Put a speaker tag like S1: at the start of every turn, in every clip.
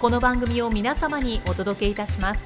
S1: この番組を皆様にお届けいたします。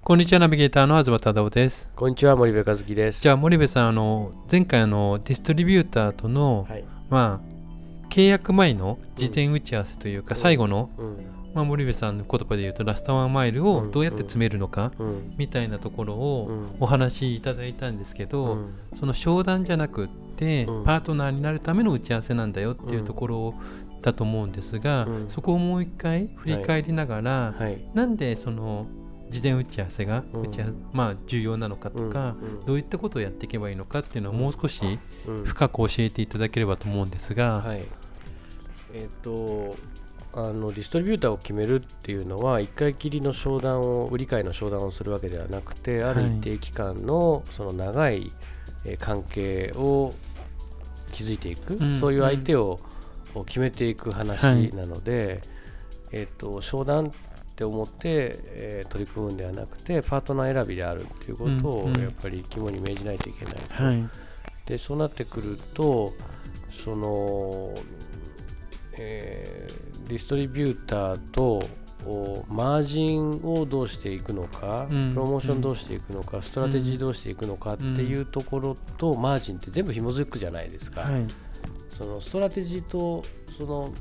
S2: こんにちはナビゲーターの東忠夫です。
S3: こんにちは森部和樹です。
S2: じゃあ森部さんあの前回あのディストリビューターとの、はい、まあ契約前の事前打ち合わせというか、うん、最後の、うん、まあ、森部さんの言葉で言うとラストワンマイルをどうやって詰めるのか、みたいなところをお話しいただいたんですけど、その商談じゃなくってパートナーになるための打ち合わせなんだよっていうところをだと思うんですが、うん、そこをもう一回振り返りながら、はい。はい、なんでその事前打ち合わせが打ち合わせ、まあ、重要なのかとか、うん。うん、どういったことをやっていけばいいのかっていうのをもう少し深く教えていただければと思うんですが。はい、
S3: えっ、ー、とあのディストリビューターを決めるっていうのは1回きりの商談を売り買いの商談をするわけではなくてある一定期間のその長い関係を築いていく、そういう相手を、を決めていく話なので、はい、えーと、商談って思って、えー、取り組むんではなくてパートナー選びであるっていうことをやっぱり肝に銘じないといけないと、はい、でそうなってくるとその、えー、ディストリビューターとマージンをどうしていくのか、うん、プロモーションどうしていくのか、うん、ストラテジーどうしていくのかっていうところと、マージンって全部紐づくじゃないですか。はいそのストラテジーとその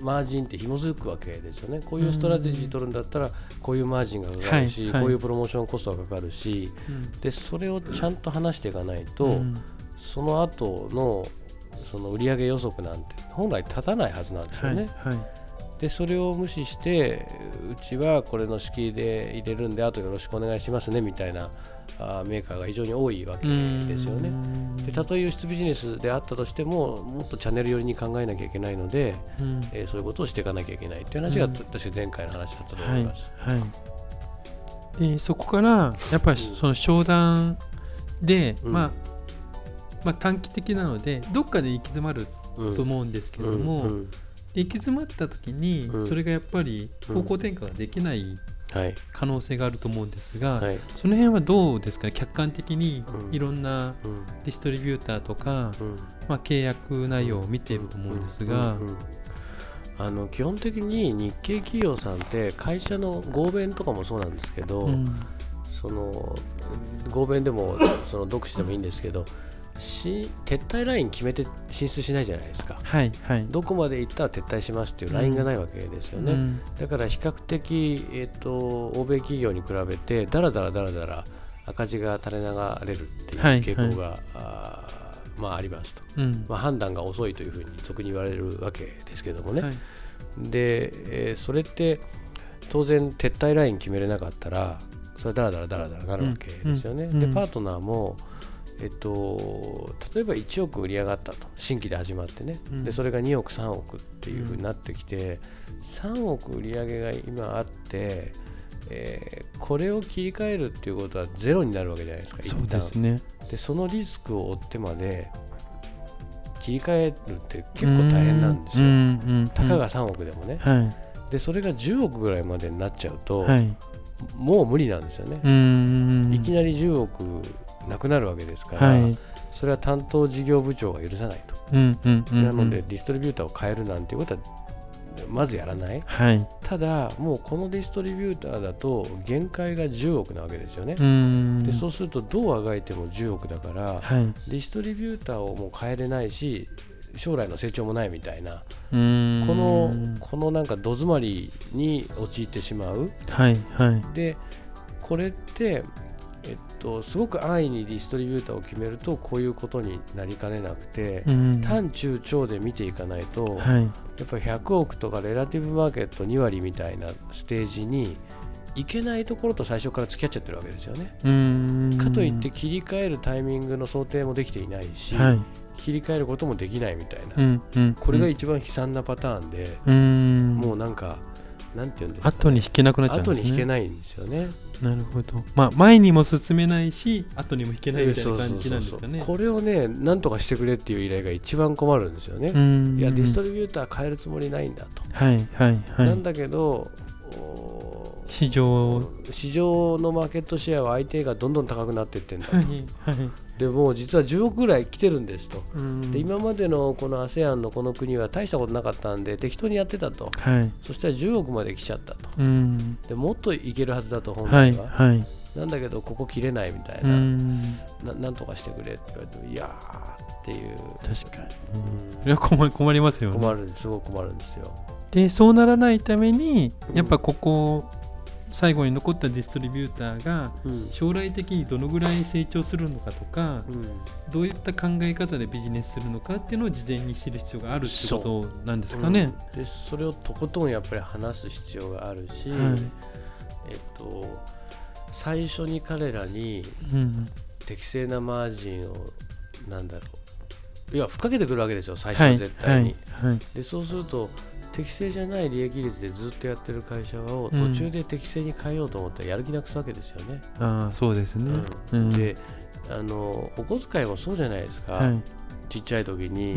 S3: マージンって紐づくわけですよね。こういうストラテジー取るんだったらこういうマージンがかかるし、はいはい、こういうプロモーションコストがかかるし、うん、でそれをちゃんと話していかないと、うん、その後のその売上予測なんて本来立たないはずなんですよね。はいはい、でそれを無視してうちはこれの敷居で入れるんであとよろしくお願いしますねみたいなあメーカーが非常に多いわけですよね。でたとえ輸出ビジネスであったとしてももっとチャンネル寄りに考えなきゃいけないので、うん、えー、そういうことをしていかなきゃいけないという話が、確か前回の話だったと思います。はい、はい、
S2: でそこからやっぱりその商談で、うん、まあまあ、短期的なのでどっかで行き詰まると思うんですけども、行き詰まった時にそれがやっぱり方向転換ができない可能性があると思うんですが、はい、その辺はどうですかね？客観的にいろんなディストリビューターとか、うん、まあ、契約内容を見ていると思うんですが。
S3: あの基本的に日系企業さんって会社の合弁とかもそうなんですけど、うん、その合弁でもその独自でもいいんですけどし撤退ライン決めて進出しないじゃないですか、はいはい、どこまで行ったら撤退しますっていうラインがないわけですよね、うん、だから比較的、えーと、欧米企業に比べてだらだらだらだら赤字が垂れ流れるっていう傾向が、はい。はい、あまあ、ありますと、うん、まあ、判断が遅いというふうに俗に言われるわけですけどもね、はい、で、えー、それって当然撤退ライン決めれなかったらそれはだらだらだらだらなるわけですよね、うん、でパートナーもえっと、例えば1億売り上がったと。新規で始まってね、うん、でそれが2億3億っていうふうになってきて、うん、3億売り上げが今あって、えー、これを切り替えるっていうことはゼロになるわけじゃないですか
S2: そうですね。
S3: でそのリスクを負ってまで切り替えるって結構大変なんですよ、たかが3億でもね、はい、でそれが10億ぐらいまでになっちゃうと、はい、もう無理なんですよね。いきなり10億なくなるわけですから、はい、それは担当事業部長が許さないと、うんうんうんうん、なのでディストリビューターを変えるなんていうことはまずやらない、はい、ただもうこのディストリビューターだと限界が10億なわけですよね。でそうするとどうあがいても10億だから、はい、ディストリビューターをもう変えれないし将来の成長もないみたいなこのこのなんかど詰まりに陥ってしまう。
S2: はいはい、
S3: でこれってえっと、すごく安易にディストリビューターを決めるとこういうことになりかねなくて、うん、短中長で見ていかないと、はい、やっぱり100億とかレラティブマーケット2割みたいなステージにいけないところと最初から付き合っちゃってるわけですよね。かといって切り替えるタイミングの想定もできていないし、はい、切り替えることもできないみたいな、うんうん、これが一番悲惨なパターンで、うん、もうなんかなんていうんですか、
S2: ね、後に引けなくなっちゃうん
S3: ですね。後に引けないんですよね。
S2: なるほど。まあ、前にも進めないし、後にも引けないみたいな感じなんですかね。
S3: これをね、なんとかしてくれっていう依頼が一番困るんですよね。いや、ディストリビューター変えるつもりないんだと。
S2: はいはいはい。
S3: なんだけど、
S2: 市場
S3: 市場のマーケットシェアは相手がどんどん高くなっていってんだと、はいはい、でもう実は10億ぐらい来てるんですと、で今までのこの ASEAN のこの国は大したことなかったんで適当にやってたと、はい、そしたら10億まで来ちゃったと、でもっといけるはずだと本来は、はいはい、なんだけどここ切れないみたいな。ななんとかしてくれって言われていやーっていう。
S2: 確かに、うん、困困りますよね。
S3: 困るすごく困るんですよ。
S2: でそうならないためにやっぱここ、最後に残ったディストリビューターが将来的にどのぐらい成長するのかとか、うん、どういった考え方でビジネスするのかっていうのを事前に知る必要があるってことなんですかね。
S3: そ,、うん、でそれをとことんやっぱり話す必要があるし、はい、えっと、最初に彼らに適正なマージンをなんだろう。いやふっかけてくるわけですよ最初は絶対に。はい。はい、でそうすると適正じゃない利益率でずっとやってる会社を途中で適正に変えようと思ったらやる気なくすわけですよね。
S2: うん、あそうですね、
S3: うん、であのお小遣いもそうじゃないですか、はい、ちっちゃい時に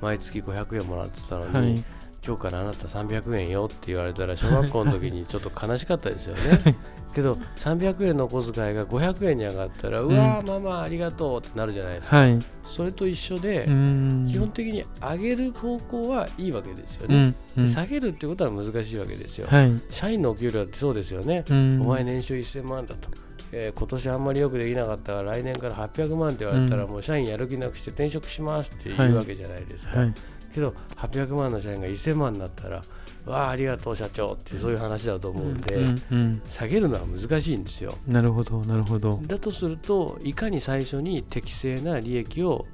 S3: 毎月500円もらってたのに、はい今日からあなた300円よって言われたら小学校の時にちょっと悲しかったですよね。けど300円のお小遣いが500円に上がったら、うん、うわーママありがとうってなるじゃないですか、はい、それと一緒で基本的に上げる方向はいいわけですよね、うん、下げるってことは難しいわけですよ、はい、社員のお給料ってそうですよね、お前年収1000万だと。えー、今年あんまりよくできなかったから来年から800万って言われたら、もう社員やる気なくして転職しますって言うわけじゃないですか、はいはいけど800万の社員が1000万になったらわあありがとう社長ってそういう話だと思うんで、うんうん、下げるのは難しいんですよ。
S2: なるほどなるほど。
S3: だとするといかに最初に適正な利益を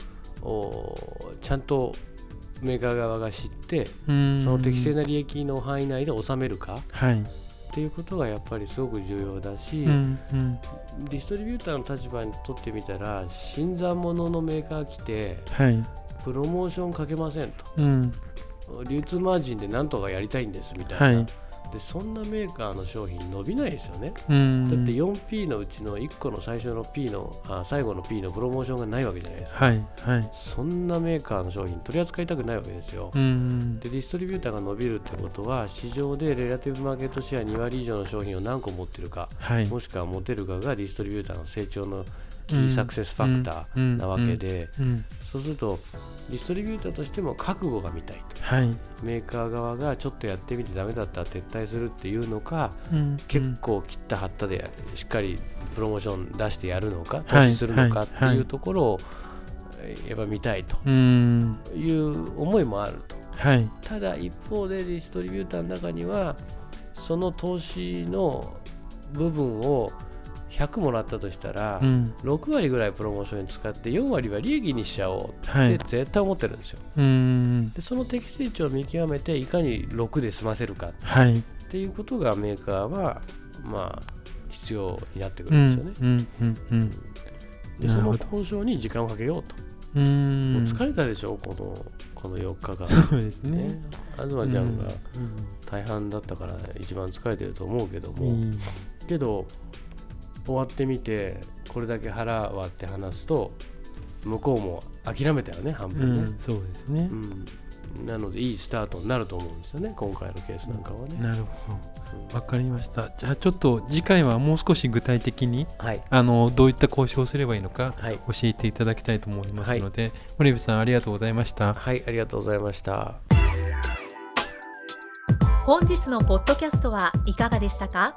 S3: ちゃんとメーカー側が知ってその適正な利益の範囲内で収めるか、はい、っていうことがやっぱりすごく重要だし、うんうん、ディストリビューターの立場にとってみたら新参者のメーカー来て、はい、プロモーションかけませんと、うん、流通マージンでなんとかやりたいんですみたいな、はい、でそんなメーカーの商品伸びないですよね、うん、だって 4P のうちの1個の最初の P のあ最後の P のプロモーションがないわけじゃないですか、はいはい、そんなメーカーの商品取り扱いたくないわけですよ、うん、でディストリビューターが伸びるってことは市場でレラティブマーケットシェア2割以上の商品を何個持ってるか、はい、もしくは持てるかがディストリビューターの成長のキーサクセスファクターなわけで、そうするとディストリビューターとしても覚悟が見たいと、はい、メーカー側がちょっとやってみてだめだったら撤退するっていうのか、うん、結構切った張ったでしっかりプロモーション出してやるのか投資するのかっていうところをやっぱ見たいと。いう思いもあると、はい、ただ一方でディストリビューターの中にはその投資の部分を100もらったとしたら、うん、6割ぐらいプロモーションに使って4割は利益にしちゃおうって絶対思ってるんですよ。はい、でその適正値を見極めていかに6で済ませるか。っていうことがメーカーはまあ必要になってくるんですよね。でその交渉に時間をかけようと。うもう疲れたでしょこのこの4日間
S2: そうですね。ね。
S3: 東ちゃんが大半だったから一番疲れてると思うけども、けど終わってみてこれだけ腹割って話すと向こうも諦めたよね半分ね、うん、
S2: そうですね、う
S3: ん、なのでいいスタートになると思うんですよね今回のケースなんかはね、
S2: なるほど。わかりました。じゃあちょっと次回はもう少し具体的に、はい、あのどういった交渉をすればいいのか教えていただきたいと思いますので、はい、森部さんありがとうございました。
S3: はいありがとうございました。
S1: 本日のポッドキャストはいかがでしたか？